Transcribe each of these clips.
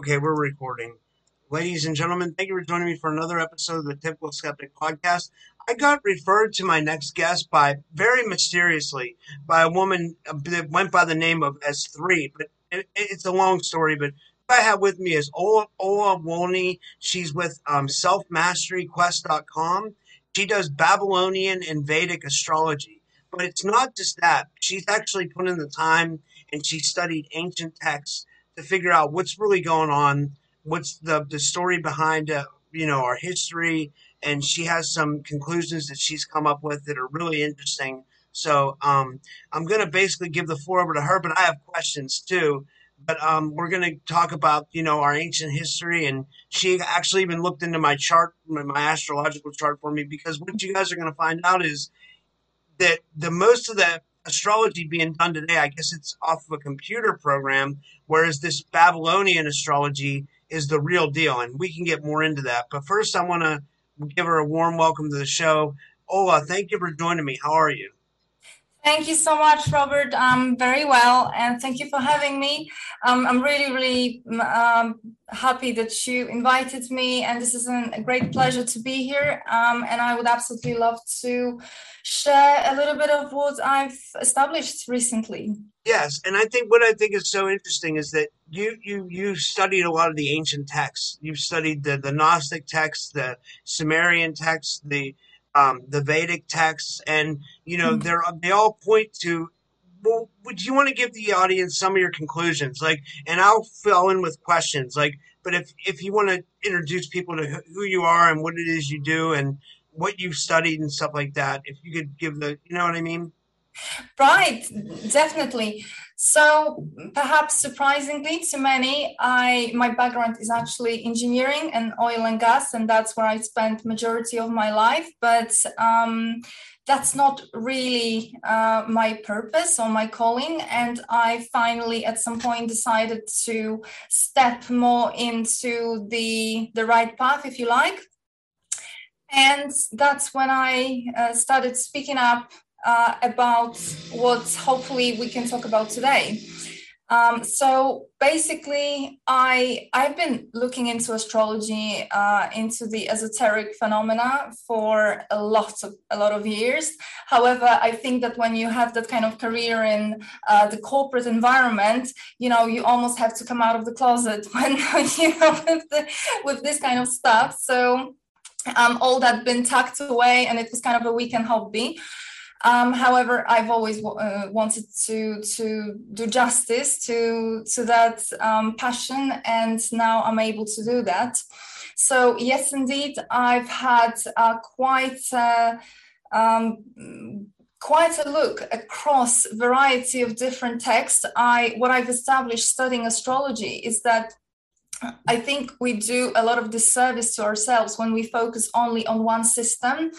Okay, we're recording. Ladies and gentlemen, thank you for joining me for another episode of the Typical Skeptic Podcast. I got referred to my next guest by very mysteriously by a woman that went by the name of S3, but it, it's a long story. But I have with me is Ola, Ola. She's with um, selfmasteryquest.com. She does Babylonian and Vedic astrology. But it's not just that. She's actually put in the time and she studied ancient texts to figure out what's really going on, what's the the story behind uh, you know our history, and she has some conclusions that she's come up with that are really interesting. So um, I'm going to basically give the floor over to her, but I have questions too. But um, we're going to talk about you know our ancient history, and she actually even looked into my chart, my, my astrological chart for me, because what you guys are going to find out is that the most of the astrology being done today, I guess it's off of a computer program, whereas this Babylonian astrology is the real deal. And we can get more into that. But first, I want to give her a warm welcome to the show. Ola, thank you for joining me. How are you? Thank you so much, Robert. I'm very well, and thank you for having me. Um, I'm really, really um, happy that you invited me, and this is an, a great pleasure to be here. Um, and I would absolutely love to share a little bit of what I've established recently. Yes, and I think what I think is so interesting is that you you you studied a lot of the ancient texts. You've studied the the Gnostic texts, the Sumerian texts, the um, the Vedic texts, and you know mm-hmm. they're they all point to. Well, would you want to give the audience some of your conclusions, like, and I'll fill in with questions, like, but if if you want to introduce people to who you are and what it is you do and what you've studied and stuff like that, if you could give the, you know what I mean? Right, definitely. So perhaps surprisingly to many, I my background is actually engineering and oil and gas, and that's where I spent majority of my life. But um, that's not really uh, my purpose or my calling. And I finally, at some point, decided to step more into the the right path, if you like. And that's when I uh, started speaking up uh, about what hopefully we can talk about today. Um, so basically, I I've been looking into astrology, uh, into the esoteric phenomena for a lot of a lot of years. However, I think that when you have that kind of career in uh, the corporate environment, you know, you almost have to come out of the closet when you know with the, with this kind of stuff. So um, all that been tucked away, and it was kind of a weekend hobby. Um, however, I've always uh, wanted to to do justice to to that um, passion, and now I'm able to do that. So yes, indeed, I've had uh, quite. Uh, um, quite a look across variety of different texts i what i've established studying astrology is that I think we do a lot of disservice to ourselves when we focus only on one system,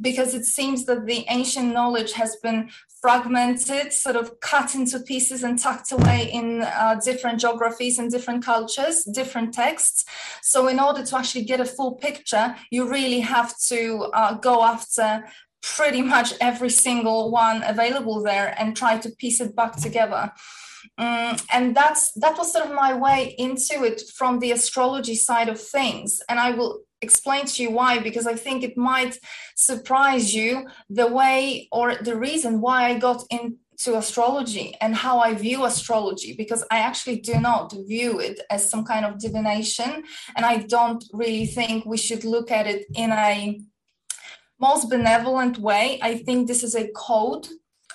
because it seems that the ancient knowledge has been fragmented, sort of cut into pieces and tucked away in uh, different geographies and different cultures, different texts. So, in order to actually get a full picture, you really have to uh, go after pretty much every single one available there and try to piece it back together. Um, and that's that was sort of my way into it from the astrology side of things and i will explain to you why because i think it might surprise you the way or the reason why i got into astrology and how I view astrology because I actually do not view it as some kind of divination. And I don't really think we should look at it in a most benevolent way. I think this is a code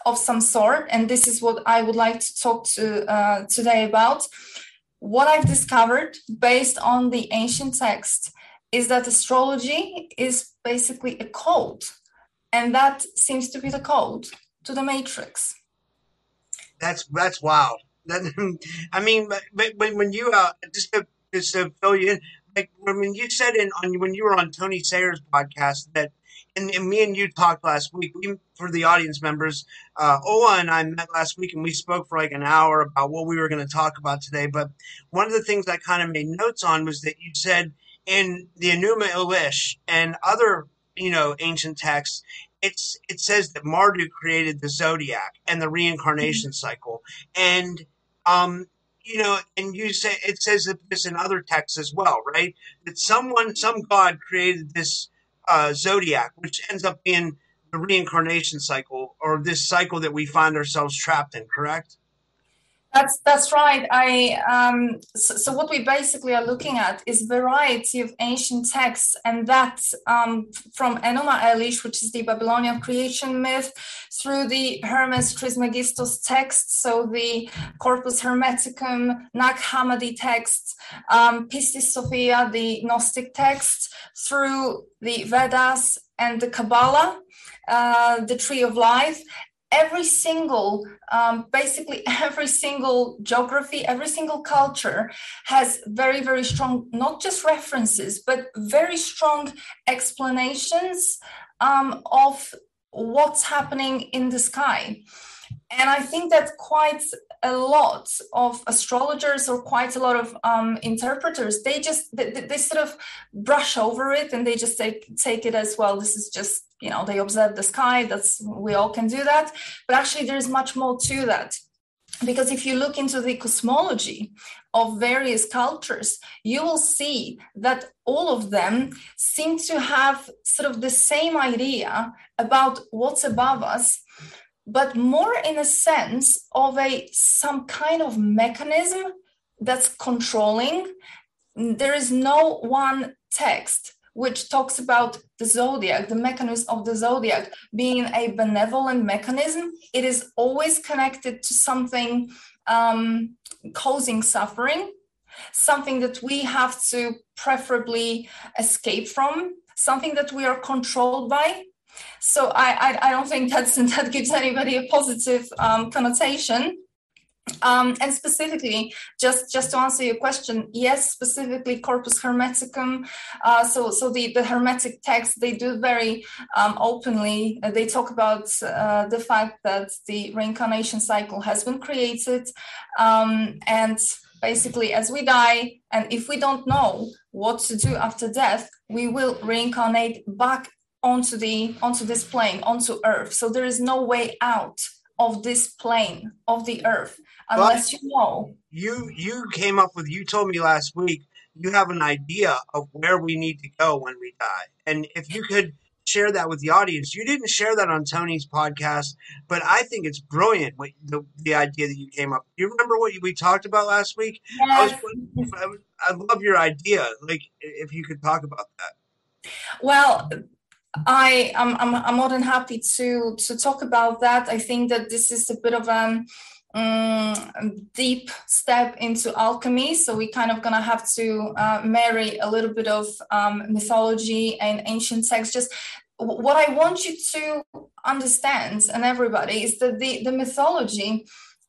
of some sort. And this is what I would like to talk to uh, today about. What I've discovered based on the ancient text is that astrology is basically a code. And that seems to be the code to the matrix. That's that's wild. That, I mean, but, but when you uh, just to just to fill you in, like when you said in on when you were on Tony Sayers' podcast that and, and, me and you talked last week. We, for the audience members, uh, Ola and I met last week, and we spoke for like an hour about what we were going to talk about today. But one of the things I kind of made notes on was that you said in the Enuma Elish and other, you know, ancient texts, it's it says that Marduk created the zodiac and the reincarnation mm-hmm. cycle, and um, you know, and you say it says this in other texts as well, right? That someone, some god created this uh, zodiac, which ends up being the reincarnation cycle or this cycle that we find ourselves trapped in. Correct? That's that's right. I um, so, so, what we basically are looking at is variety of ancient texts, and that um, from Enuma Elish, which is the Babylonian creation myth, through the Hermes Trismegistus text, so the Corpus Hermeticum, Nag Hammadi texts, um, Pistis Sophia, the Gnostic texts, through the Vedas and the Kabbalah, uh, the Tree of Life, every single um, basically every single geography every single culture has very very strong not just references but very strong explanations um, of what's happening in the sky. And i think that quite a lot of astrologers or quite a lot of um, interpreters they just they, they, sort of brush over it and they just take take it as well this is just you know they observe the sky that's we all can do that. But actually there's much more to that. Because if you look into the cosmology of various cultures you will see that all of them seem to have sort of the same idea about what's above us but more in a sense of a some kind of mechanism that's controlling. There is no one text which talks about the zodiac, the mechanism of the zodiac being a benevolent mechanism. It is always connected to something um, causing suffering, something that we have to preferably escape from, something that we are controlled by. So I, I, I don't think that's, that gives anybody a positive um, connotation. Um, and specifically, just just to answer your question, yes, specifically Corpus Hermeticum. Uh, so so the the Hermetic texts they do very um, openly. Uh, they talk about uh, the fact that the reincarnation cycle has been created, um, and basically, as we die, and if we don't know what to do after death, we will reincarnate back onto the onto this plane, onto Earth. So there is no way out of this plane of the earth unless but you know. you you came up with you told me last week you have an idea of where we need to go when we die. And if you could share that with the audience you didn't share that on tony's podcast but i think it's brilliant what the, the idea that you came up you remember what we talked about last week? Yes. I, was, I love your idea like if you could talk about that. Well I am I'm, I'm more than happy to to talk about that. I think that this is a bit of a um, deep step into alchemy. So we kind of gonna have to uh, marry a little bit of um, mythology and ancient texts. Just what I want you to understand, and everybody, is that the the mythology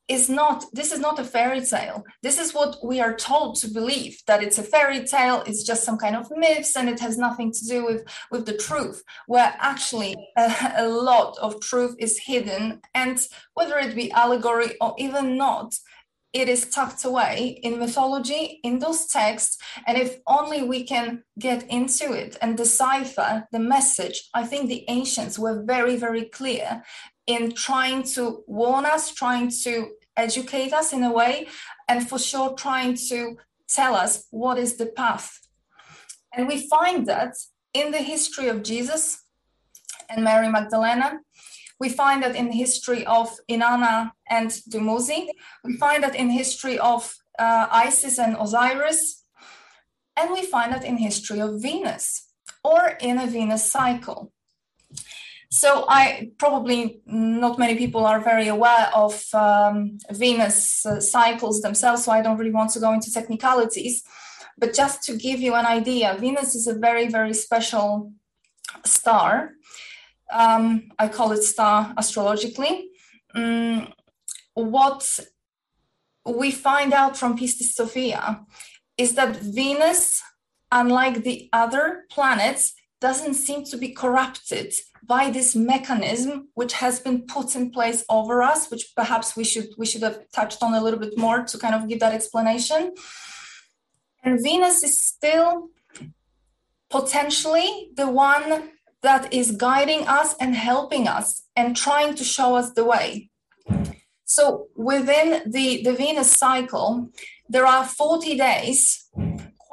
is not this is not a fairy tale. This is what we are told to believe that it's a fairy tale it's just some kind of myths and it has nothing to do with with the truth where actually a, a lot of truth is hidden and whether it be allegory or even not it is tucked away in mythology in those texts and if only we can get into it and decipher the message i think the ancients were very very clear in trying to warn us, trying to educate us in a way, and for sure trying to tell us what is the path. And we find that in the history of Jesus and Mary Magdalena, We find that in the history of Inanna and Dumuzi. We find that in history of uh, Isis and Osiris. And we find that in history of Venus or in a Venus cycle. So I probably not many people are very aware of um, Venus uh, cycles themselves, so I don't really want to go into technicalities. But just to give you an idea, Venus is a very, very special star. Um, I call it star astrologically. Um, what we find out from Pistis Sophia is that Venus, unlike the other planets, doesn't seem to be corrupted by this mechanism which has been put in place over us which perhaps we should we should have touched on a little bit more to kind of give that explanation and Venus is still potentially the one that is guiding us and helping us and trying to show us the way. So within the, the Venus cycle, there are 40 days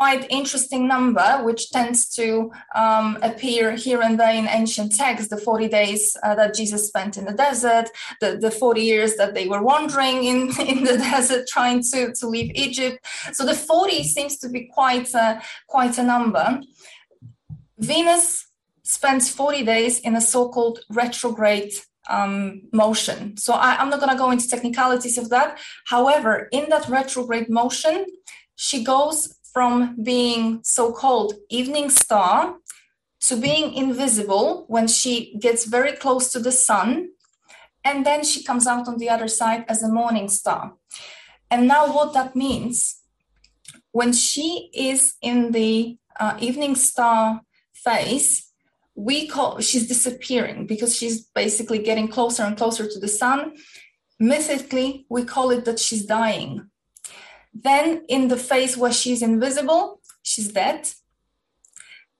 quite interesting number, which tends to um, appear here and there in ancient texts the 40 days uh, that Jesus spent in the desert, the, the 40 years that they were wandering in, in the desert trying to, to leave Egypt. So the 40 seems to be quite a, quite a number. Venus spends 40 days in a so called retrograde um, motion. So I, I'm not going to go into technicalities of that. However, in that retrograde motion, she goes from being so called evening star to being invisible when she gets very close to the sun. And then she comes out on the other side as a morning star. And now, what that means when she is in the uh, evening star phase, we call she's disappearing because she's basically getting closer and closer to the sun. Mythically, we call it that she's dying then, in the phase where she's invisible, she's dead.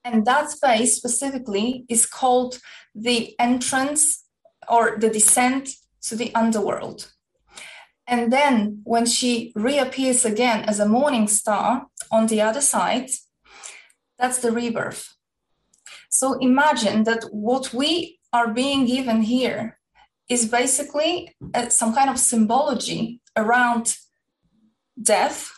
And that phase specifically is called the entrance or the descent to the underworld. And then, when she reappears again as a morning star on the other side, that's the rebirth. So imagine that what we are being given here is basically uh, some kind of symbology around death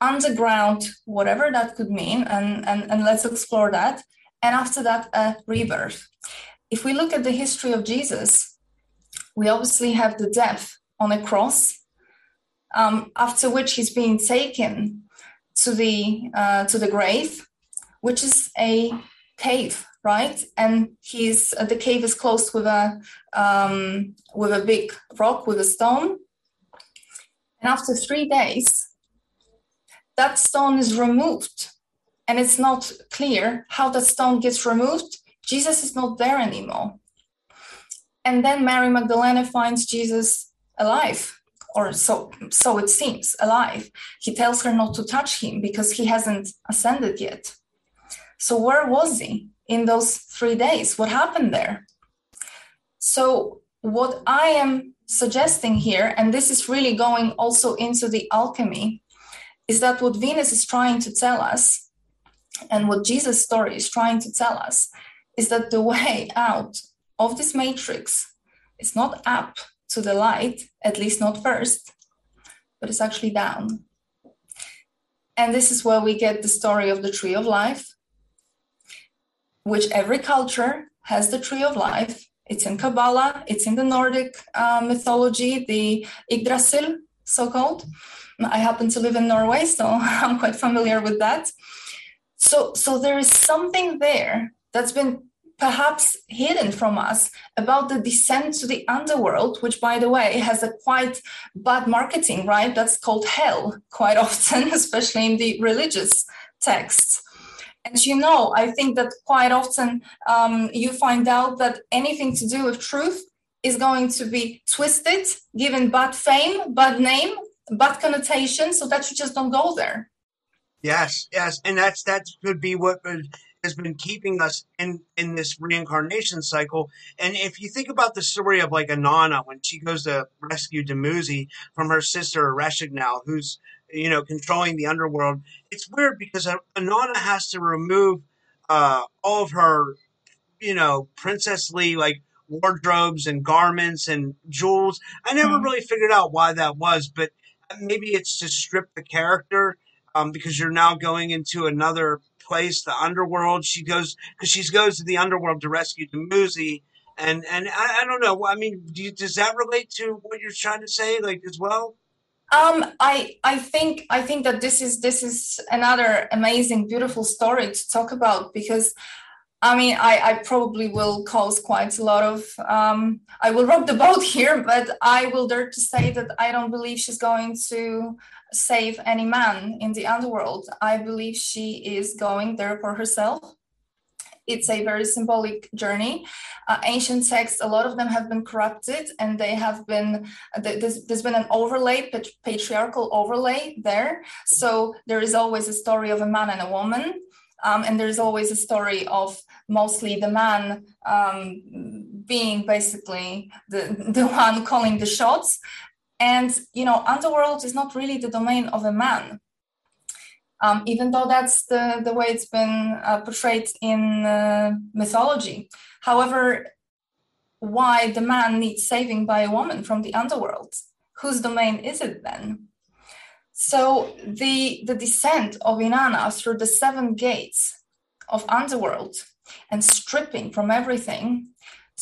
underground whatever that could mean and, and and let's explore that. And after that a rebirth. If we look at the history of jesus we obviously have the death on a cross um, after which he's being taken to the uh, to the grave which is a cave right? And he's uh, the cave is closed with a um, with a big rock with a stone and after three days, that stone is removed. And it's not clear how that stone gets removed. Jesus is not there anymore. And then Mary Magdalene finds Jesus alive, or so, so it seems, alive. He tells her not to touch him because he hasn't ascended yet. So, where was he in those three days? What happened there? So, what I am suggesting here, and this is really going also into the alchemy, is that what Venus is trying to tell us, and what Jesus' story is trying to tell us, is that the way out of this matrix is not up to the light, at least not first, but it's actually down. And this is where we get the story of the tree of life, which every culture has the tree of life it's in Kabbalah, it's in the Nordic uh, mythology, the Yggdrasil, so called. I happen to live in Norway, so I'm quite familiar with that. So, so there is something there that's been perhaps hidden from us about the descent to the underworld, which, by the way, has a quite bad marketing, right? That's called hell quite often, especially in the religious texts. And you know, I think that quite often um, you find out that anything to do with truth is going to be twisted, given bad fame, bad name, bad connotation, so that you just don't go there. Yes, yes, and that's that could be what has been keeping us in in this reincarnation cycle. And if you think about the story of like Inanna when she goes to rescue Dumuzi from her sister Ereshkigal, who's you know, controlling the underworld. It's weird because Inanna has to remove uh, all of her, you know, princessly like wardrobes and garments and jewels. I never Mm. really figured out why that was, but maybe it's to strip the character um, because you're now going into another place, the underworld. She goes because she goes to the underworld to rescue Dumuzi. And and I, I don't know. I mean, do you, does that relate to what you're trying to say, like as well? Um, I I think I think that this is this is another amazing, beautiful story to talk about because I mean I, I probably will cause quite a lot of um, I will rock the boat here, but I will dare to say that I don't believe she's going to save any man in the underworld. I believe she is going there for herself. It's a very symbolic journey. Uh, ancient texts, a lot of them have been corrupted, and they have been there's, there's been an overlay, pat- patriarchal overlay there. So there is always a story of a man and a woman. Um, and there's always a story of mostly the man um, being basically the, the one calling the shots. And, you know, underworld is not really the domain of a man. Um, even though that's the, the way it's been uh, portrayed in uh, mythology. However, why the man needs saving by a woman from the underworld? Whose domain is it then? So the, the descent of Inanna through the seven gates of underworld and stripping from everything,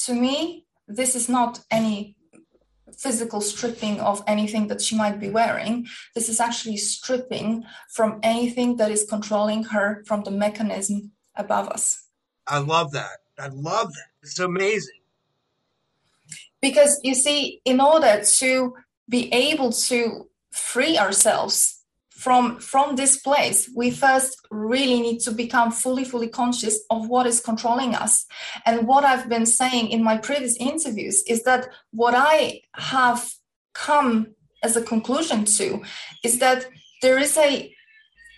to me, this is not any physical stripping of anything that she might be wearing. This is actually stripping from anything that is controlling her from the mechanism above us. I love that. I love that. It's amazing. Because you see, in order to be able to free ourselves from from this place we first really need to become fully fully conscious of what is controlling us. And what i've been saying in my previous interviews is that what i have come as a conclusion to is that there is a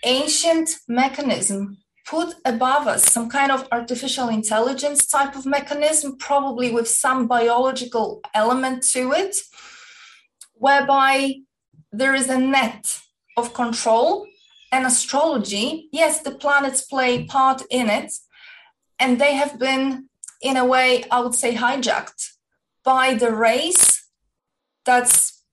ancient mechanism put above us some kind of artificial intelligence type of mechanism probably with some biological element to it whereby there is a net of control and astrology. Yes the planets play part in it and they have been in a way i would say hijacked by the race that's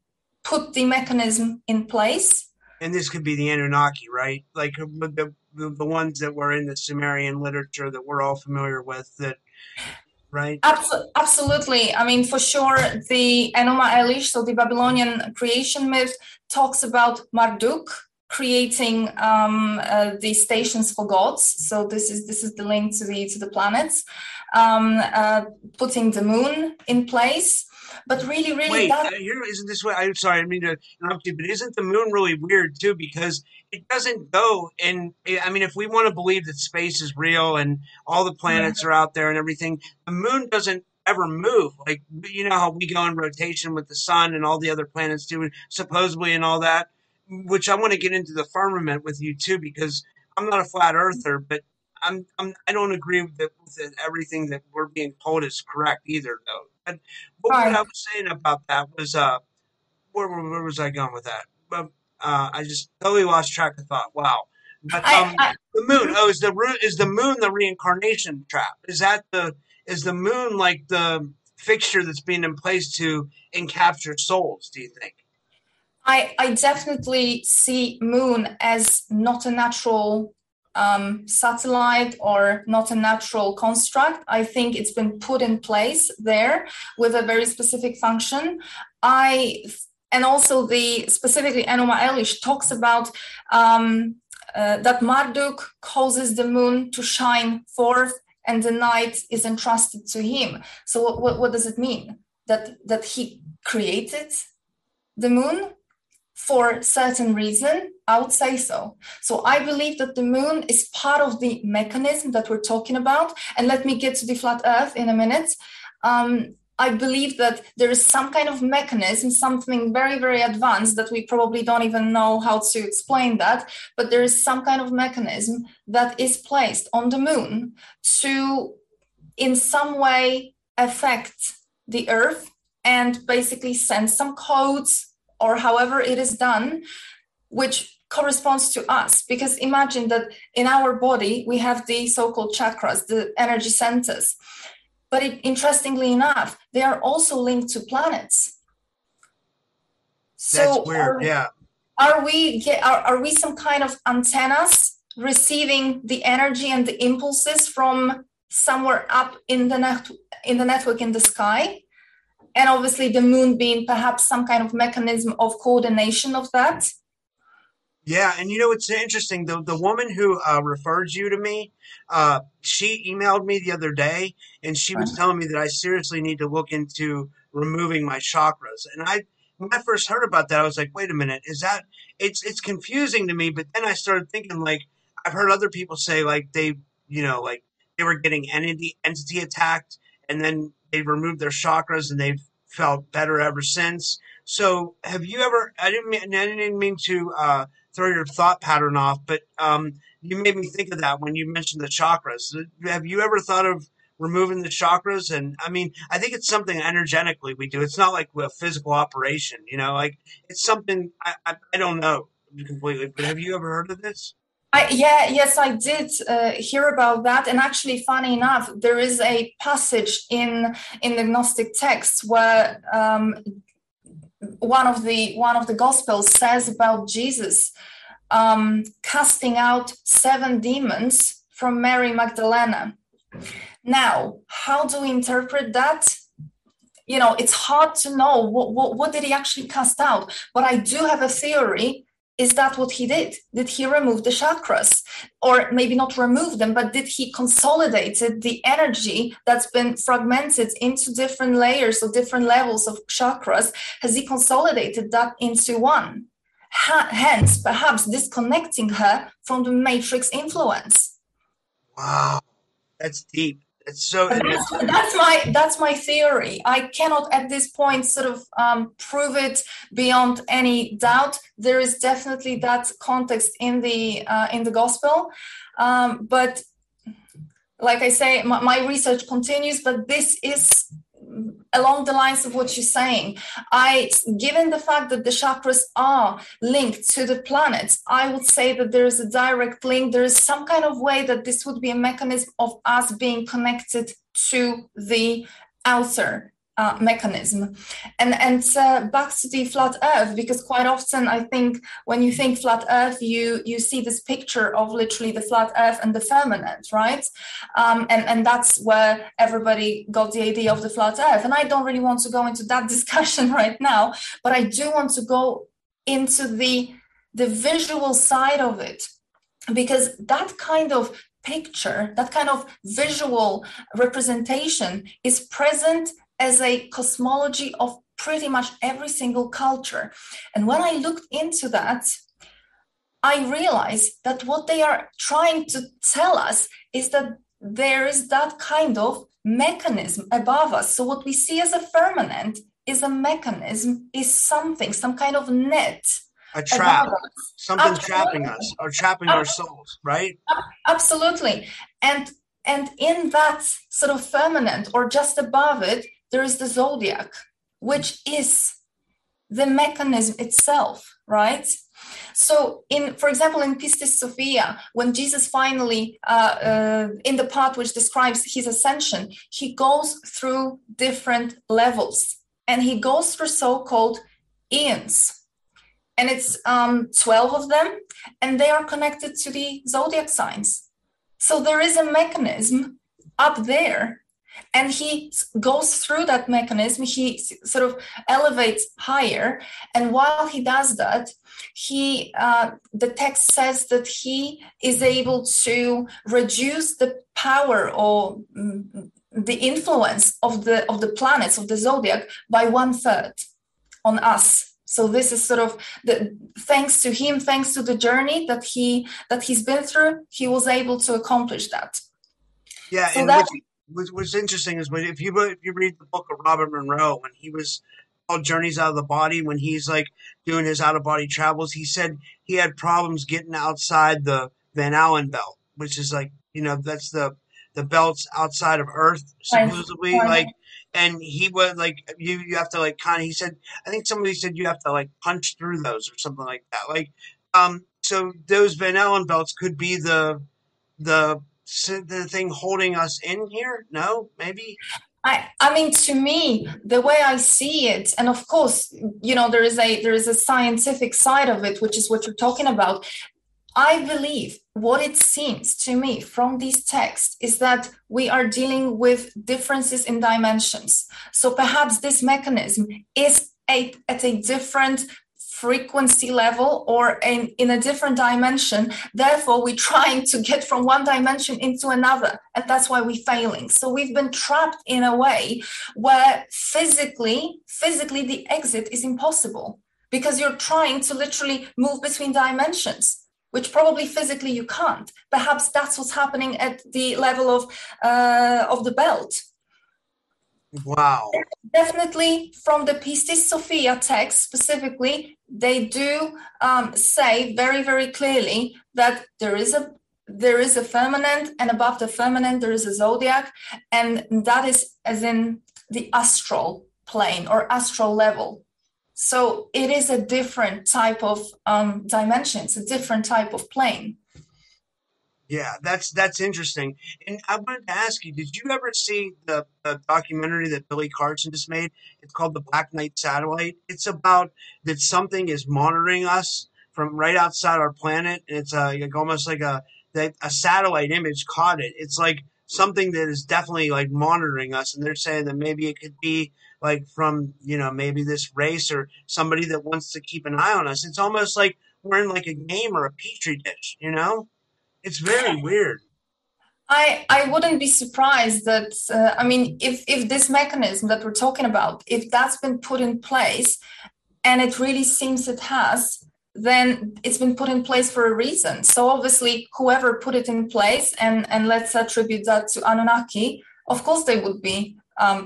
put the mechanism in place. And this could be the anunnaki right? Like uh, the, the, the ones that were in the sumerian literature that we're all familiar with that right. Absolutely. I mean for sure the enuma elish so the babylonian creation myth talks about marduk creating um, uh, the stations for gods. So this is this is the link to the to the planets. Um, uh, putting the moon in place but really really wait that... uh, here isn't this way i'm sorry i mean to interrupt you but isn't the moon really weird too? Because it doesn't go and i mean if we want to believe that space is real and all the planets yeah. are out there and everything the moon doesn't ever move. Like you know how we go in rotation with the sun and all the other planets do supposedly and all that? Which i want to get into the firmament with you too because i'm not a flat earther but i'm, I'm i don't agree with, it, with it, everything that we're being told is correct either though but what, what I was saying about that was uh where, where was I going with that? But uh, I just totally lost track of thought. Wow. But um, I, I, the moon. Oh, is the is the moon the reincarnation trap? Is that the is the moon like the fixture that's being in place to encapture souls? Do you think? I I definitely see moon as not a natural um, satellite or not a natural construct. I think it's been put in place there with a very specific function. I and also the specifically Enuma Elish talks about um, uh, that Marduk causes the moon to shine forth and the night is entrusted to him. So what, what, what does it mean? That that he created the moon for certain reason i would say so. So i believe that the moon is part of the mechanism that we're talking about. And let me get to the flat earth in a minute. Um, i believe that there is some kind of mechanism something very very advanced that we probably don't even know how to explain that. But there is some kind of mechanism that is placed on the moon to in some way affect the earth and basically send some codes or however it is done, which corresponds to us. Because imagine that in our body, we have the so called chakras, the energy centers. but it, interestingly enough, they are also linked to planets. So That's weird. Are, yeah. Are we are, are we some kind of antennas receiving the energy and the impulses from somewhere up in the net in the network in the sky? And obviously the moon being perhaps some kind of mechanism of coordination of that. Yeah, and you know it's interesting. The the woman who uh, referred you to me, uh, she emailed me the other day, and she was telling me that I seriously need to look into removing my chakras. And I, when I first heard about that, I was like, wait a minute, is that? It's it's confusing to me. But then I started thinking, like, I've heard other people say, like they, you know, like they were getting entity entity attacked, and then they removed their chakras, and they've felt better ever since. So, have you ever? I didn't mean I didn't mean to. Uh, throw your thought pattern off, but um, you made me think of that when you mentioned the chakras. Have you ever thought of removing the chakras? And I mean, I think it's something energetically we do. It's not like a physical operation, you know, like it's something I, I, I don't know completely, but have you ever heard of this? I, yeah, yes, I did uh, hear about that, and actually, funny enough, there is a passage in in the Gnostic texts where um, one of the one of the gospels says about jesus um, casting out seven demons from mary magdalena. Now how do we interpret that? You know it's hard to know what, what, what did he actually cast out? But i do have a theory is that what he did? Did he remove the chakras? Or maybe not remove them but did he consolidated the energy that's been fragmented into different layers or different levels of chakras? Has he consolidated that into one? Hence perhaps disconnecting her from the matrix influence. Wow. That's deep so that's, that's, my that's my theory. I cannot at this point sort of um, prove it beyond any doubt. There is definitely that context in the uh, in the gospel, um, but like I say, my, my research continues. But this is along the lines of what you're saying i given the fact that the chakras are linked to the planets i would say that there is a direct link. There is some kind of way that this would be a mechanism of us being connected to the outer uh, mechanism. And and uh, back to the flat Earth, because quite often I think when you think flat Earth, you you see this picture of literally the flat Earth and the firmament, right? Um, and and that's where everybody got the idea of the flat Earth. And I don't really want to go into that discussion right now, but I do want to go into the the visual side of it because that kind of picture, that kind of visual representation is present as a cosmology of pretty much every single culture. And when I looked into that, I realized that what they are trying to tell us is that there is that kind of mechanism above us. So, what we see as a firmament is a mechanism, is something, some kind of net. A trap, something trapping us or trapping our souls, right? Absolutely. And and in that sort of firmament or just above it there is the zodiac, which is the mechanism itself, right? So, in for example, in Pistis Sophia, when Jesus finally, uh, uh, in the part which describes his ascension, he goes through different levels, and he goes through so-called eons, and it's um, twelve of them, and they are connected to the zodiac signs. So there is a mechanism up there and he goes through that mechanism. He sort of elevates higher. And while he does that he uh, the text says that he is able to reduce the power or mm, the influence of the of the planets of the zodiac by one third on us. So this is sort of the thanks to him thanks to the journey that he that he's been through he was able to accomplish that. Yeah so that, was what's interesting is when if you if you read the book of Robert Monroe when he was called Journeys Out of the Body when he's like doing his out of body travels he said he had problems getting outside the Van Allen belt which is like you know that's the the belts outside of Earth supposedly like and he was like you you have to like kind of he said I think somebody said you have to like punch through those or something like that like um so those Van Allen belts could be the the the thing holding us in here? No, maybe. I, I mean to me the way i see it and of course you know there is a there is a scientific side of it which is what you're talking about i believe what it seems to me from these texts is that we are dealing with differences in dimensions so perhaps this mechanism is a, at a different frequency level or in, in a different dimension. Therefore, we're trying to get from one dimension into another. And that's why we're failing. So we've been trapped in a way where physically, physically the exit is impossible because you're trying to literally move between dimensions which probably physically you can't perhaps that's what's happening at the level of uh, of the belt Wow. Definitely from the Pistis Sophia text specifically, they do um, say very, very clearly that there is a there is a firmament, and above the firmament there is a zodiac, and that is as in the astral plane or astral level. So it is a different type of um, dimension. It's a different type of plane. Yeah, that's that's interesting. And I wanted to ask you, did you ever see the, the, documentary that Billy Carson just made? It's called The Black Knight Satellite. It's about that something is monitoring us from right outside our planet. It's a, like almost like a that a satellite image caught it. It's like something that is definitely like monitoring us, and they're saying that maybe it could be like from you know maybe this race or somebody that wants to keep an eye on us. It's almost like we're in like a game or a petri dish, you know. It's very weird. I, I wouldn't be surprised that uh, I mean if if this mechanism that we're talking about if that's been put in place and it really seems it has then it's been put in place for a reason. So obviously whoever put it in place and and let's attribute that to Anunnaki of course they would be um,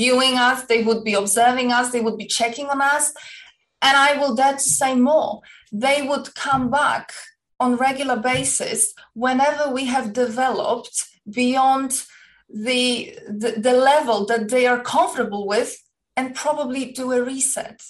viewing us they would be observing us they would be checking on us. And I will dare to say more. They would come back on regular basis whenever we have developed beyond the, the, the level that they are comfortable with and probably do a reset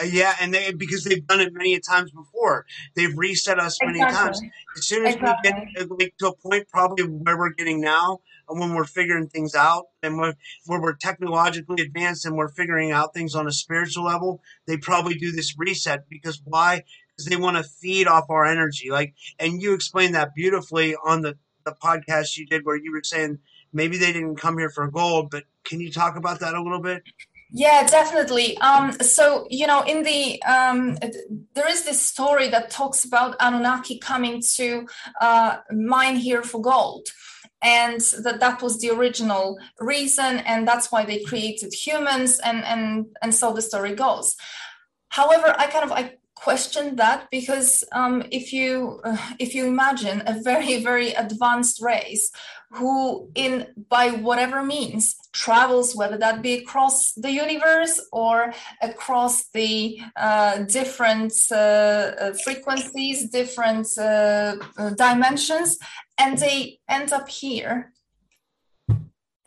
uh, yeah, and they because they've done it many times before. They've reset us many exactly. times. As soon as exactly. we get uh, like, to a point, probably where we're getting now, and when we're figuring things out, and where we're technologically advanced and we're figuring out things on a spiritual level, they probably do this reset because why? They want to feed off our energy. Like, and you explained that beautifully on the, the podcast you did where you were saying maybe they didn't come here for gold, but can you talk about that a little bit? Yeah, definitely. Um, so, you know, in the, um, there is this story that talks about Anunnaki coming to uh, mine here for gold and that that was the original reason and that's why they created humans and and and so the story goes however i kind of i question that because um, if you uh, if you imagine a very very advanced race who in by whatever means travels whether that be across the universe or across the uh, different uh, uh frequencies different uh, uh, dimensions and they end up here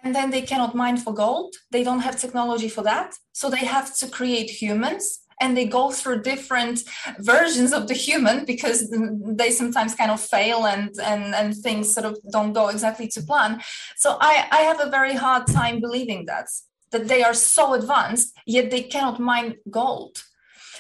and then they cannot mine for gold. They don't have technology for that. So they have to create humans and they go through different versions of the human because they sometimes kind of fail and and and things sort of don't go exactly to plan. So i i have a very hard time believing that that they are so advanced yet they cannot mine gold.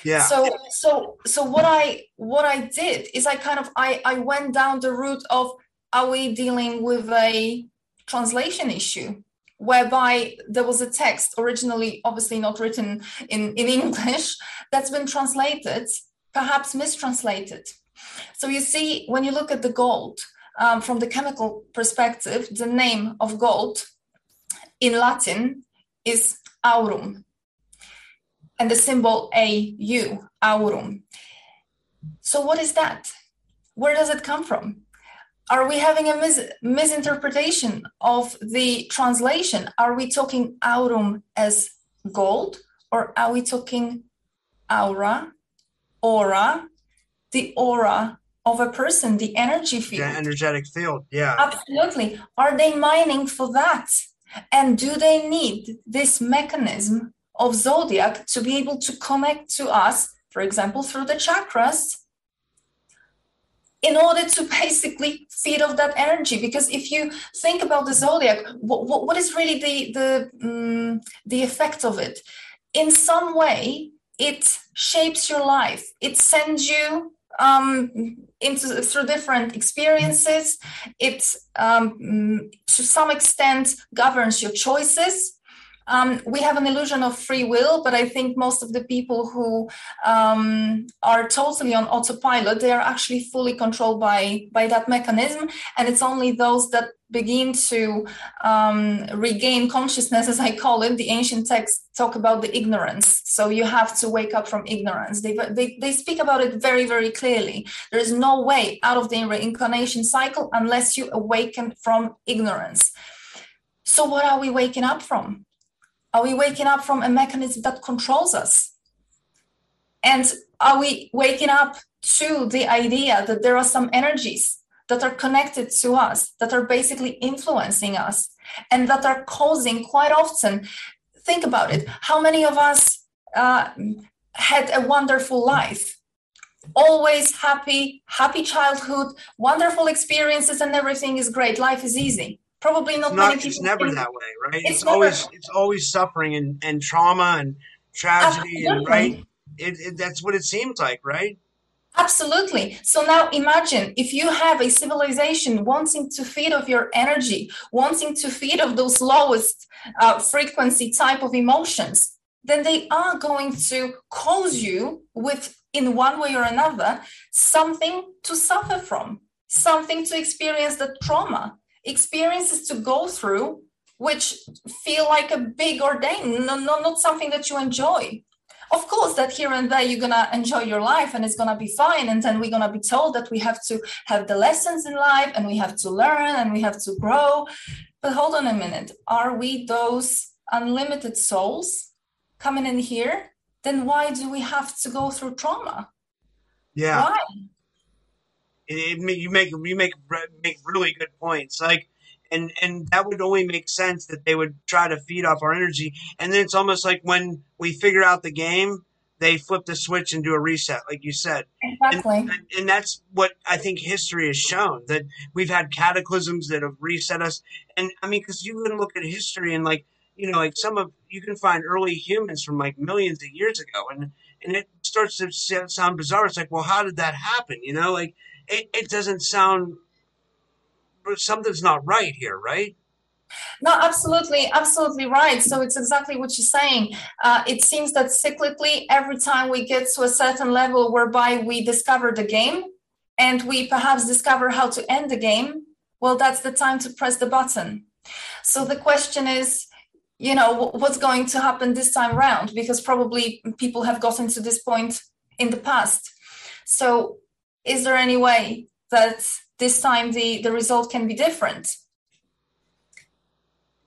Yeah. So so so what i what i did is i kind of i i went down the route of are we dealing with a translation issue whereby there was a text originally obviously not written in, in english that's been translated perhaps mistranslated. So you see when you look at the gold um, from the chemical perspective the name of gold in latin is aurum and the symbol au aurum. So what is that? Where does it come from are we having a mis- misinterpretation of the translation? Are we talking aurum as gold, or are we talking aura, aura, the aura of a person, the energy field? The energetic field. Yeah. Absolutely. Are they mining for that? And do they need this mechanism of zodiac to be able to connect to us, for example, through the chakras? In order to basically feed off that energy. Because if you think about the zodiac what, what, what is really the the um, the effect of it? In some way it shapes your life. It sends you um, into through different experiences. It um, to some extent governs your choices um, we have an illusion of free will, but I think most of the people who um, are totally on autopilot, they are actually fully controlled by by that mechanism, and it's only those that begin to um, regain consciousness, as I call it. The ancient texts talk about the ignorance, so you have to wake up from ignorance. They they they speak about it very very clearly. There is no way out of the reincarnation cycle unless you awaken from ignorance. So, what are we waking up from? Are we waking up from a mechanism that controls us? And are we waking up to the idea that there are some energies that are connected to us, that are basically influencing us, and that are causing quite often? Think about it. How many of us uh, had a wonderful life? Always happy, happy childhood, wonderful experiences, and everything is great. Life is easy probably not, it's not it's never think. that way right it's, it's always it's always suffering and, and trauma and tragedy Absolutely. and right it, it, that's what it seems like right Absolutely. So now imagine if you have a civilization wanting to feed off your energy, wanting to feed off those lowest uh, frequency type of emotions, then they are going to cause you with, in one way or another, something to suffer from, something to experience the trauma experiences to go through which feel like a big ordain no, no, not something that you enjoy. Of course that here and there you're gonna enjoy your life and it's gonna be fine and then we're gonna be told that we have to have the lessons in life and we have to learn and we have to grow. But hold on a minute. Are we those unlimited souls coming in here? Then why do we have to go through trauma? Yeah. Why it, it, you make you make make really good points. Like, and and that would only make sense that they would try to feed off our energy. And then it's almost like when we figure out the game, they flip the switch and do a reset, like you said. Exactly. And, and, that's what I think history has shown that we've had cataclysms that have reset us. And I mean, because you can look at history and like you know, like some of you can find early humans from like millions of years ago, and and it starts to sound bizarre. It's like, well, how did that happen? You know, like it, it doesn't sound something's not right here, right? No, absolutely, absolutely right. So it's exactly what you're saying. Uh, it seems that cyclically, every time we get to a certain level whereby we discover the game and we perhaps discover how to end the game, well, that's the time to press the button. So the question is, you know, what's going to happen this time around? Because probably people have gotten to this point in the past. So is there any way that this time the the result can be different?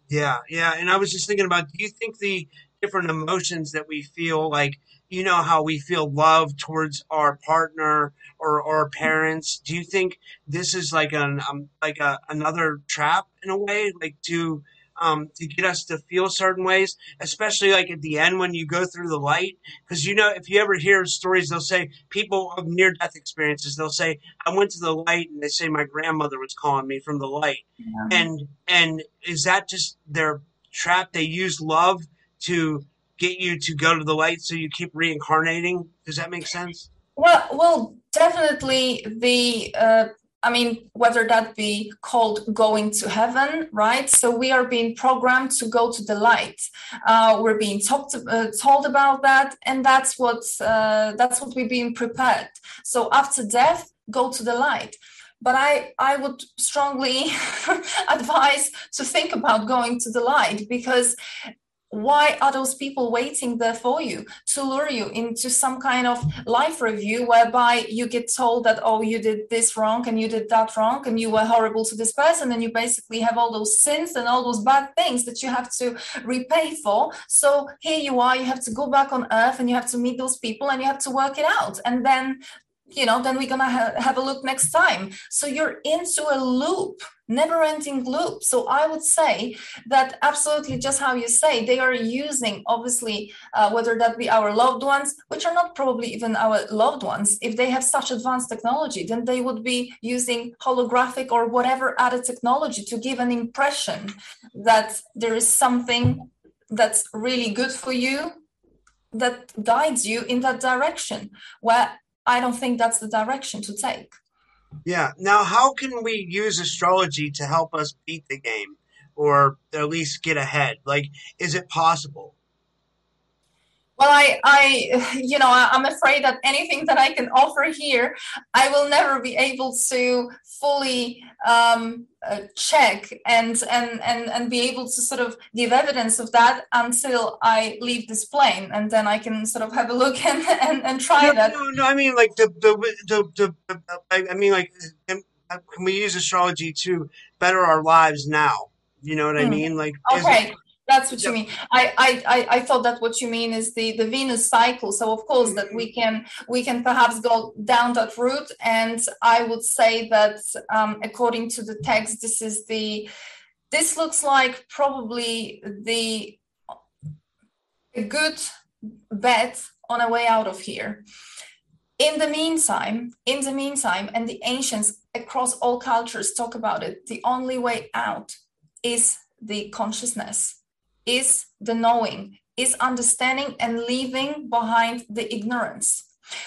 Yeah yeah and i was just thinking about do you think the different emotions that we feel like you know how we feel love towards our partner or our parents do you think this is like an um, like a, another trap in a way like to um, to get us to feel certain ways, especially like at the end when you go through the light. Because you know, if you ever hear stories, they'll say people of near death experiences, they'll say, I went to the light and they say my grandmother was calling me from the light. Yeah. And and is that just their trap? They use love to get you to go to the light so you keep reincarnating. Does that make sense? Well, well, definitely the uh, I mean, whether that be called going to heaven, right? So we are being programmed to go to the light. Uh, we're being talked, uh, told about that, and that's what uh, that's what we're being prepared. So after death, go to the light. But I, I would strongly advise to think about going to the light because why are those people waiting there for you to lure you into some kind of life review whereby you get told that oh you did this wrong and you did that wrong and you were horrible to this person and you basically have all those sins and all those bad things that you have to repay for. So here you are you have to go back on earth and you have to meet those people and you have to work it out. And then you know then we're gonna ha- have a look next time. So you're into a loop never ending loop. So I would say that absolutely just how you say, they are using, obviously, uh, whether that be our loved ones, which are not probably even our loved ones, if they have such advanced technology, then they would be using holographic or whatever added technology to give an impression that there is something that's really good for you that guides you in that direction where I don't think that's the direction to take. Yeah. Now, how can we use astrology to help us beat the game or at least get ahead? Like, is it possible? Well, I, I, you know, I'm afraid that anything that I can offer here, I will never be able to fully um, uh, check and and and and be able to sort of give evidence of that until I leave this plane, and then I can sort of have a look and and, and try no, that. No, no, I mean like the the the, the, the I mean like can we use astrology to better our lives now? You know what I hmm. mean? Like okay. That's what you mean. I, I, I thought that what you mean is the, the Venus cycle. So of course that we can we can perhaps go down that route. And I would say that um, according to the text, this is the this looks like probably the a good bet on a way out of here. In the meantime, in the meantime, and the ancients across all cultures talk about it, the only way out is the consciousness is the knowing, is understanding and leaving behind the ignorance.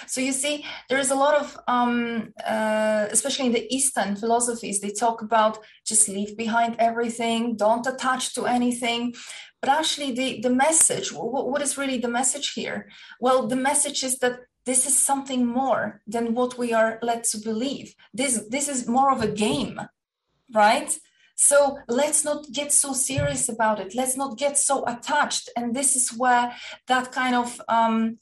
So you see, there is a lot of, um, uh, especially in the Eastern philosophies, they talk about just leave behind everything, don't attach to anything. But actually, the, the message, what, what is really the message here? Well, the message is that this is something more than what we are led to believe. This, this is more of a game, right? So let's not get so serious about it. Let's not get so attached. And this is where that kind of um,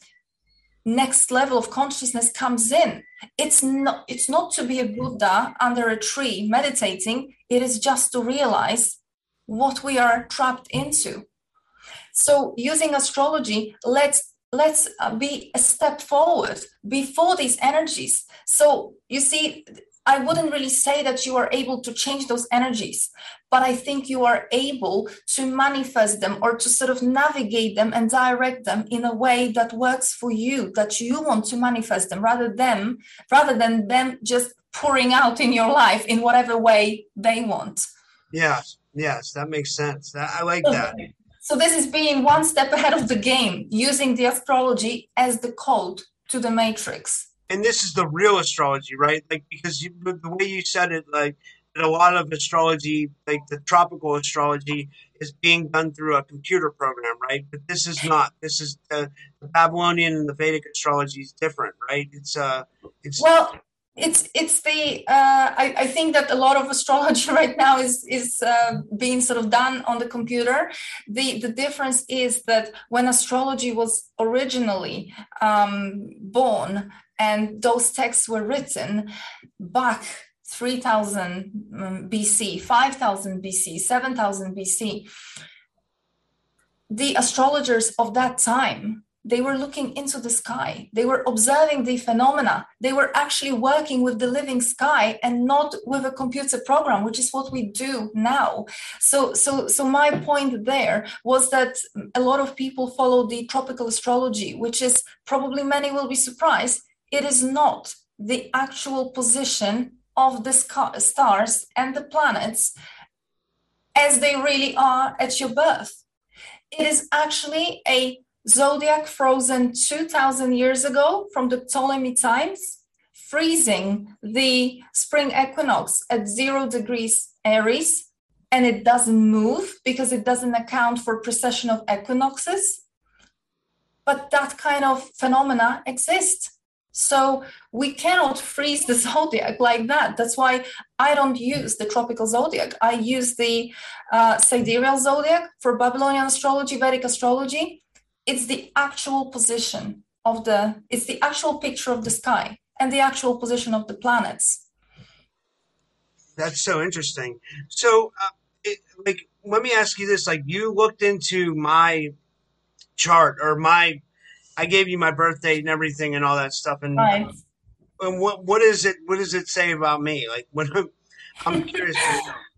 next level of consciousness comes in. It's not. It's not to be a Buddha under a tree meditating. It is just to realize what we are trapped into. So using astrology, let's let's uh, be a step forward before these energies. So you see I wouldn't really say that you are able to change those energies, but I think you are able to manifest them or to sort of navigate them and direct them in a way that works for you, that you want to manifest them rather than rather than them just pouring out in your life in whatever way they want. Yes, yes, that makes sense. I like that. So this is being one step ahead of the game, using the astrology as the code to the matrix and this is the real astrology, right? Like because you, the way you said it, like that a lot of astrology, like the tropical astrology, is being done through a computer program, right? But this is not. This is the, the Babylonian and the Vedic astrology is different, right? It's uh, it's well. It's it's the uh, I, I think that a lot of astrology right now is is uh, being sort of done on the computer. The the difference is that when astrology was originally um, born, and those texts were written back 3000 um, BC, 5000 BC, 7000 BC. The astrologers of that time, they were looking into the sky. They were observing the phenomena. They were actually working with the living sky and not with a computer program, which is what we do now. So, so, so my point there was that a lot of people follow the tropical astrology, which is probably many will be surprised it is not the actual position of the stars and the planets as they really are at your birth. It is actually a zodiac frozen 2000 years ago from the Ptolemy times, freezing the spring equinox at zero degrees Aries, and it doesn't move because it doesn't account for precession of equinoxes. But that kind of phenomena exists. So we cannot freeze the zodiac like that. That's why I don't use the tropical zodiac. I use the uh, sidereal zodiac for Babylonian astrology, Vedic astrology. It's the actual position of the, it's the actual picture of the sky and the actual position of the planets. That's so interesting. So, uh, it, like, let me ask you this: like, you looked into my chart or my I gave you my birth date and everything and all that stuff. And, right. and what what is it? What does it say about me? Like what? I'm curious.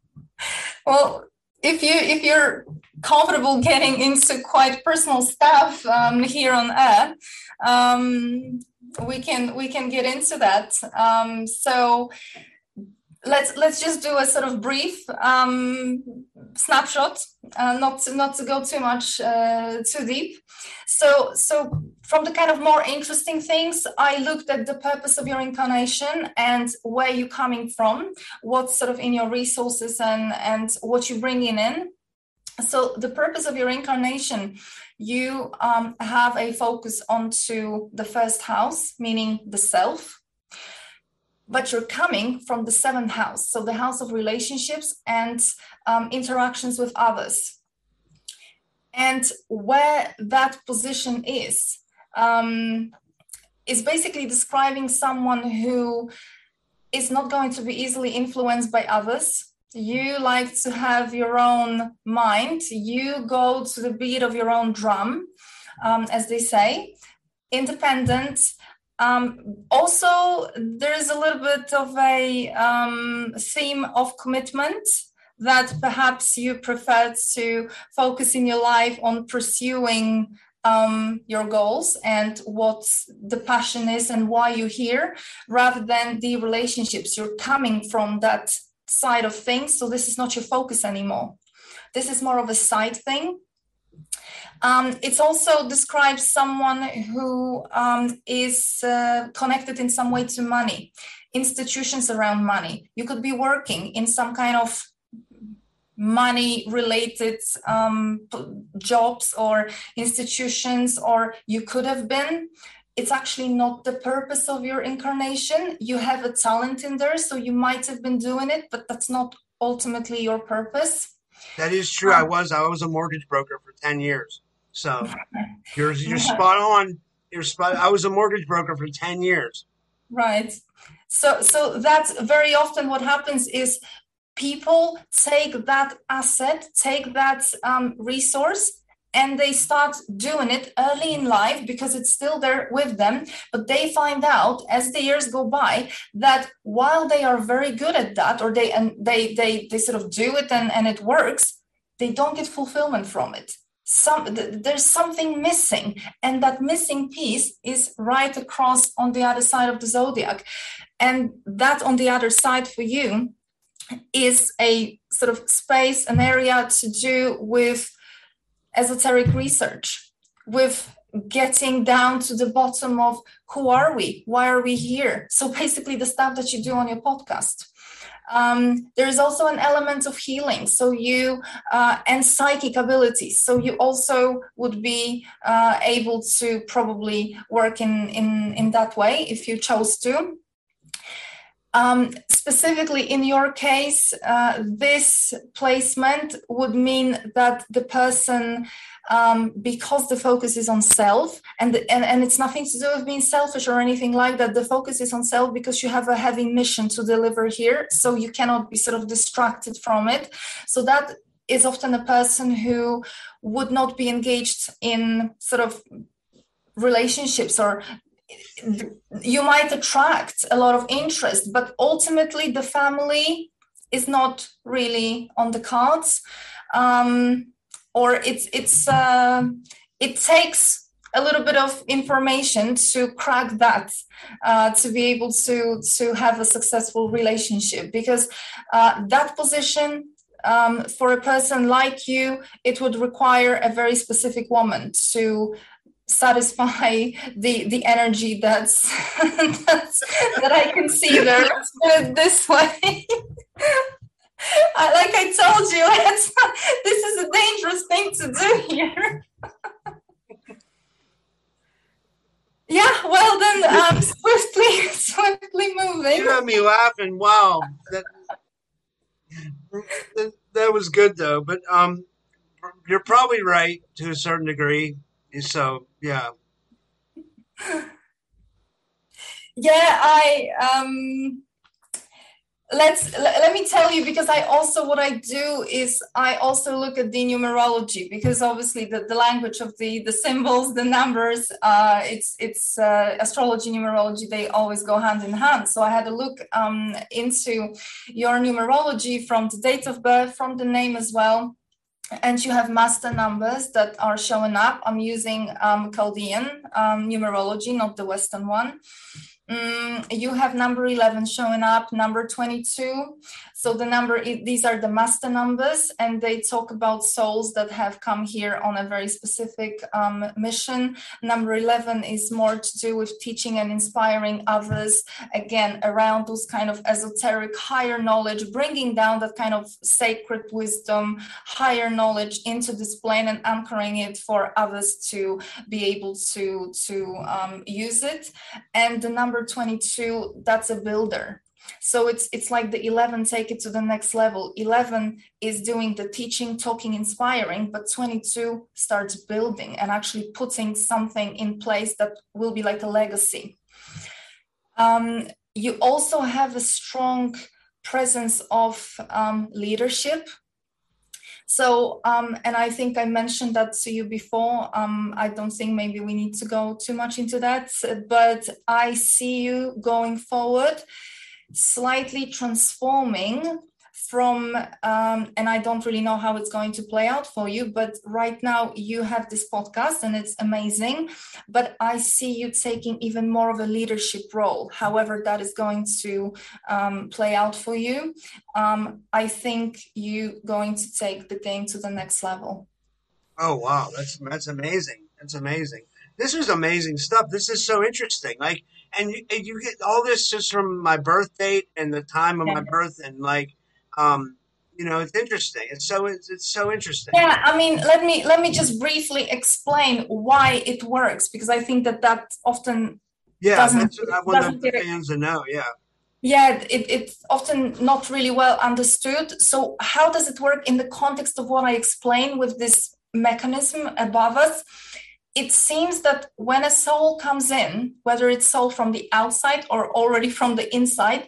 well, if you if you're comfortable getting into quite personal stuff um, here on air, um, we can we can get into that. Um, so let's let's just do a sort of brief um, snapshot, uh, not to, not to go too much uh, too deep. So so from the kind of more interesting things, I looked at the purpose of your incarnation and where you're coming from, what's sort of in your resources and and what you're bringing in. So the purpose of your incarnation, you um, have a focus onto the first house, meaning the self but you're coming from the seventh house, so the house of relationships and um, interactions with others. And where that position is, um, is basically describing someone who is not going to be easily influenced by others. You like to have your own mind, you go to the beat of your own drum, um, as they say, independent um, also, there is a little bit of a um, theme of commitment that perhaps you prefer to focus in your life on pursuing um, your goals and what the passion is and why you're here, rather than the relationships. You're coming from that side of things, so this is not your focus anymore. This is more of a side thing um, it also describes someone who um, is uh, connected in some way to money, institutions around money. You could be working in some kind of money related um, jobs or institutions, or you could have been. It's actually not the purpose of your incarnation. You have a talent in there, so you might have been doing it, but that's not ultimately your purpose. That is true. I um, was I was a mortgage broker for 10 years. So you're you're spot on. You're spot. I was a mortgage broker for ten years. Right. So so that's very often what happens is people take that asset, take that um, resource, and they start doing it early in life because it's still there with them but they find out as the years go by that while they are very good at that or they and they they they sort of do it and and it works they don't get fulfillment from it some there's something missing and that missing piece is right across on the other side of the zodiac. And that on the other side for you is a sort of space an area to do with esoteric research with getting down to the bottom of who are we? Why are we here? So basically the stuff that you do on your podcast um, there's also an element of healing. So you uh, and psychic abilities. So you also would be uh, able to probably work in in in that way if you chose to. Um, specifically in your case, uh, this placement would mean that the person, um, because the focus is on self, and, the, and and it's nothing to do with being selfish or anything like that. The focus is on self because you have a heavy mission to deliver here, so you cannot be sort of distracted from it. So that is often a person who would not be engaged in sort of relationships or you might attract a lot of interest, but ultimately the family is not really on the cards, um, or it's it's uh, it takes a little bit of information to crack that uh, to be able to to have a successful relationship because uh, that position um, for a person like you it would require a very specific woman to satisfy the the energy that's, that's that I can see there. Let's put it this way. I, like I told you, this is a dangerous thing to do here. yeah, well then, um, swiftly, swiftly moving. You had me laughing. Wow, that, that, that was good though. But um, you're probably right to a certain degree. So yeah. yeah, I um let's let me tell you because i also what i do is i also look at the numerology because obviously the, the language of the the symbols the numbers uh it's it's uh, astrology numerology they always go hand in hand. So i had a look um into your numerology from the date of birth from the name as well and you have master numbers that are showing up. I'm using um, chaldean um, numerology not the western one Mm, you have number 11 showing up, number 22. So the number, these are the master numbers, and they talk about souls that have come here on a very specific um, mission. Number 11 is more to do with teaching and inspiring others, again, around those kind of esoteric, higher knowledge, bringing down that kind of sacred wisdom, higher knowledge into this plane and anchoring it for others to be able to, to um, use it. And the number 22, that's a builder so it's it's like the 11 take it to the next level. 11 is doing the teaching talking inspiring but 22 starts building and actually putting something in place that will be like a legacy. Um, you also have a strong presence of um, leadership. So, um, and I think I mentioned that to you before. Um, I don't think maybe we need to go too much into that, but I see you going forward slightly transforming from um, and i don't really know how it's going to play out for you but right now you have this podcast and it's amazing but i see you taking even more of a leadership role however that is going to um, play out for you. Um, i think you going to take the game to the next level. Oh wow. That's that's amazing. That's amazing. This is amazing stuff. This is so interesting. Like and you, and you get all this just from my birth date and the time of yeah. my birth and like um you know it's interesting. It's so it's, it's so interesting. Yeah i mean let me let me just briefly explain why it works because i think that that often yeah doesn't, i want the fans to know yeah. Yeah it, it's often not really well understood. So how does it work in the context of what i explain with this mechanism above us it seems that when a soul comes in, whether it's soul from the outside or already from the inside,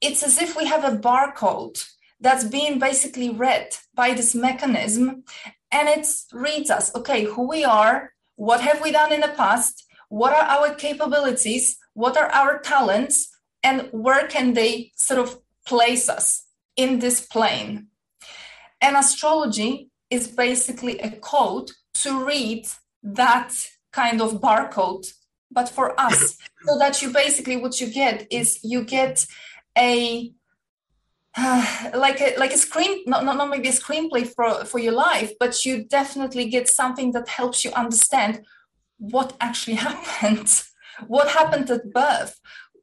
it's as if we have a barcode that's being basically read by this mechanism and it reads us okay who we are what have we done in the past what are our capabilities what are our talents and where can they sort of place us in this plane. And astrology is basically a code to read that kind of barcode but for us. So that you basically what you get is you get a uh, like a like a screen not, not, not maybe a screenplay for for your life but you definitely get something that helps you understand what actually happened what happened at birth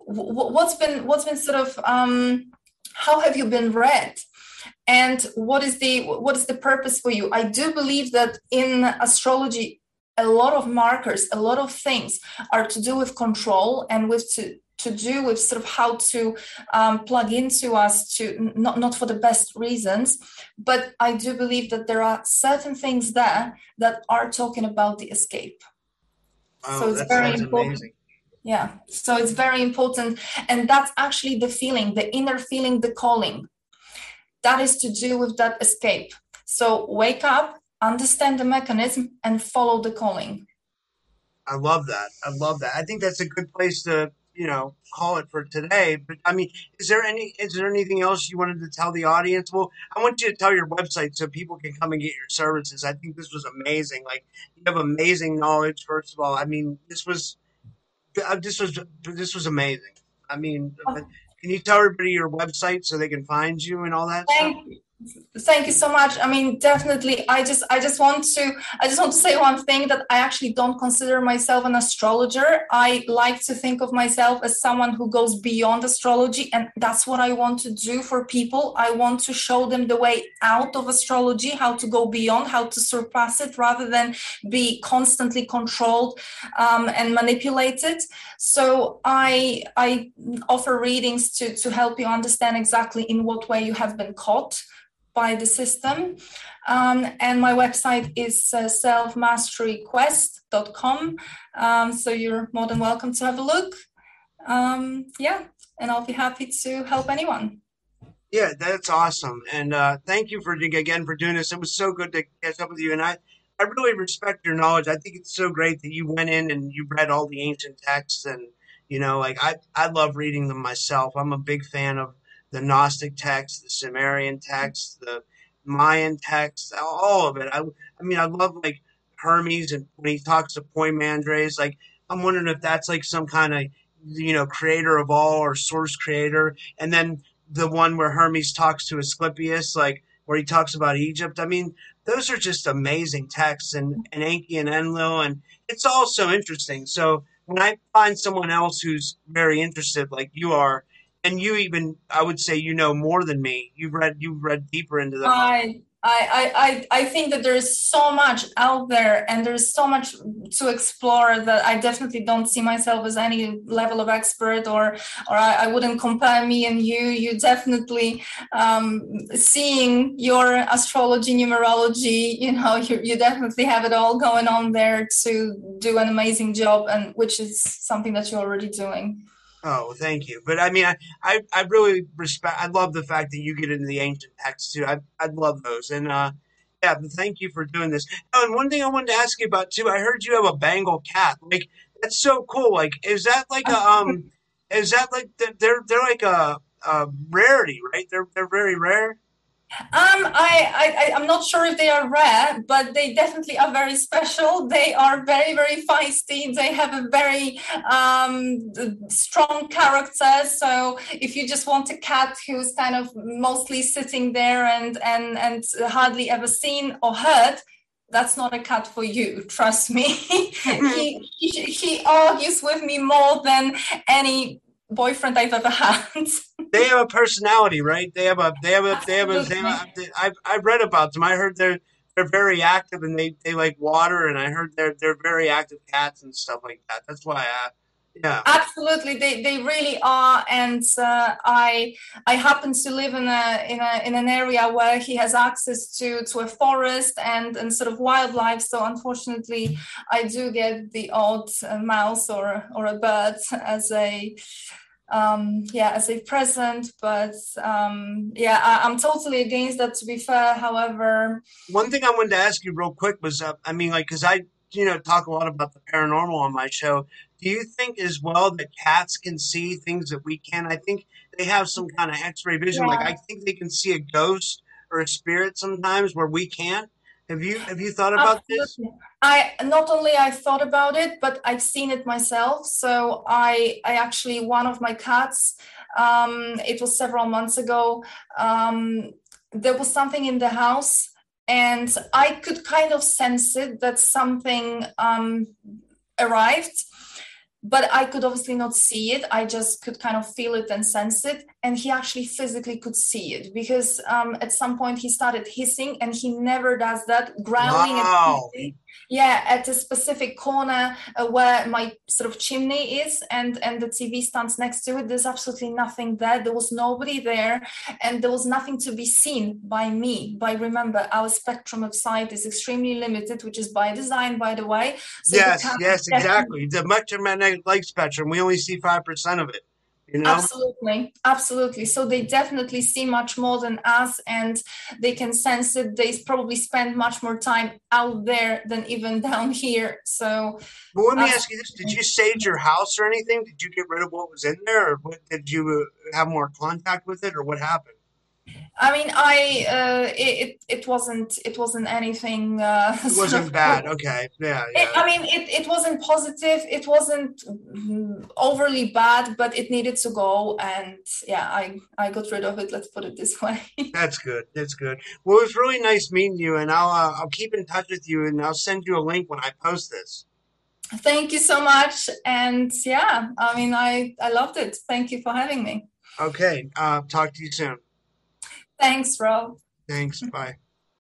what's been what's been sort of um how have you been read? And what is the what is the purpose for you? I do believe that in astrology a lot of markers, a lot of things are to do with control and with to, to do with sort of how to um, plug into us to not, not for the best reasons but i do believe that there are certain things there that are talking about the escape. Wow, so it's very important. amazing. yeah so it's very important and that's actually the feeling the inner feeling the calling. That is to do with that escape. So wake up understand the mechanism and follow the calling. I love that. I love that. I think that's a good place to you know call it for today. But i mean is there any is there anything else you wanted to tell the audience? Well i want you to tell your website so people can come and get your services. I think this was amazing. Like you have amazing knowledge first of all. I mean this was uh, this was this was amazing. I mean can you tell everybody your website so they can find you and all that Thank stuff? Thank you so much. I mean definitely i just i just want to i just want to say one thing that i actually don't consider myself an astrologer. I like to think of myself as someone who goes beyond astrology and that's what i want to do for people. I want to show them the way out of astrology how to go beyond how to surpass it rather than be constantly controlled um, and manipulated. So i i offer readings to to help you understand exactly in what way you have been caught by the system. Um, and my website is uh, selfmasteryquest.com. Um, so you're more than welcome to have a look. Um, yeah, and I'll be happy to help anyone. Yeah, that's awesome. And uh, thank you for again for doing this. It was so good to catch up with you. And I, I really respect your knowledge. I think it's so great that you went in and you read all the ancient texts. And, you know, like I, I love reading them myself. I'm a big fan of the Gnostic texts, the Sumerian texts, the Mayan texts, all of it. I, I mean, I love like Hermes and when he talks to Poimandres, like I'm wondering if that's like some kind of you know creator of all or source creator and then the one where Hermes talks to Asclepius, like where he talks about Egypt. I mean, those are just amazing texts and, and Enki and Enlil, and it's all so interesting. So when I find someone else who's very interested, like you are, and you even, I would say, you know more than me. You've read, you've read deeper into them. I I, I, I think that there's so much out there and there's so much to explore that I definitely don't see myself as any level of expert or or I, I wouldn't compare me and you. You definitely um, seeing your astrology, numerology, you know, you, you definitely have it all going on there to do an amazing job and which is something that you're already doing. Oh, thank you. But I mean, I, I, I really respect. I love the fact that you get into the ancient texts too. I, I love those, and uh, yeah. But thank you for doing this. Oh, and one thing I wanted to ask you about too. I heard you have a Bengal cat. Like that's so cool. Like, is that like a um? Is that like they're they're like a, a rarity, right? They're they're very rare. Um, I, I, I'm not sure if they are rare, but they definitely are very special. They are very, very feisty. They have a very um, strong character. So if you just want a cat who's kind of mostly sitting there and and and hardly ever seen or heard, that's not a cat for you. Trust me. he, he he argues with me more than any boyfriend I've ever had. They have a personality, right? They have a they have a they have a, they have a I've I've read about them. I heard they're they're very active and they, they like water and I heard they're they're very active cats and stuff like that. That's why I yeah. Absolutely, they, they really are, and uh, I I happen to live in a in a in an area where he has access to to a forest and and sort of wildlife. So unfortunately, I do get the odd mouse or or a bird as a um yeah as a present but um yeah I, am totally against that to be fair however one thing i wanted to ask you real quick was uh, i mean like because i you know talk a lot about the paranormal on my show do you think as well that cats can see things that we can? I think they have some kind of X-ray vision. Yeah. Like I think they can see a ghost or a spirit sometimes where we can't. Have you have you thought about Absolutely. this? I not only I thought about it, but I've seen it myself. So I I actually one of my cats. Um, it was several months ago. Um, there was something in the house, and I could kind of sense it that something um, arrived but I could obviously not see it. I just could kind of feel it and sense it. And he actually physically could see it because um, at some point he started hissing and he never does that, growling wow. yeah at a specific corner uh, where my sort of chimney is and and the tv stands next to it there's absolutely nothing there. There was nobody there and there was nothing to be seen by me by remember our spectrum of sight is extremely limited which is by design by the way. So yes yes exactly. The electromagnetic light spectrum we only see 5% of it you know? Absolutely, absolutely. So they definitely see much more than us, and they can sense it. They probably spend much more time out there than even down here. So, but let me ask you this: Did you sage your house or anything? Did you get rid of what was in there, or what, did you uh, have more contact with it, or what happened? I mean, I uh, it it wasn't it wasn't anything. Uh, it wasn't bad. Okay, yeah. yeah. It, I mean, it, it wasn't positive. It wasn't overly bad, but it needed to go, and yeah, I I got rid of it. Let's put it this way. That's good. That's good. Well, it was really nice meeting you, and I'll uh, I'll keep in touch with you, and I'll send you a link when I post this. Thank you so much, and yeah, I mean, I I loved it. Thank you for having me. Okay. Uh, talk to you soon. Thanks, Rob. Thanks. Bye.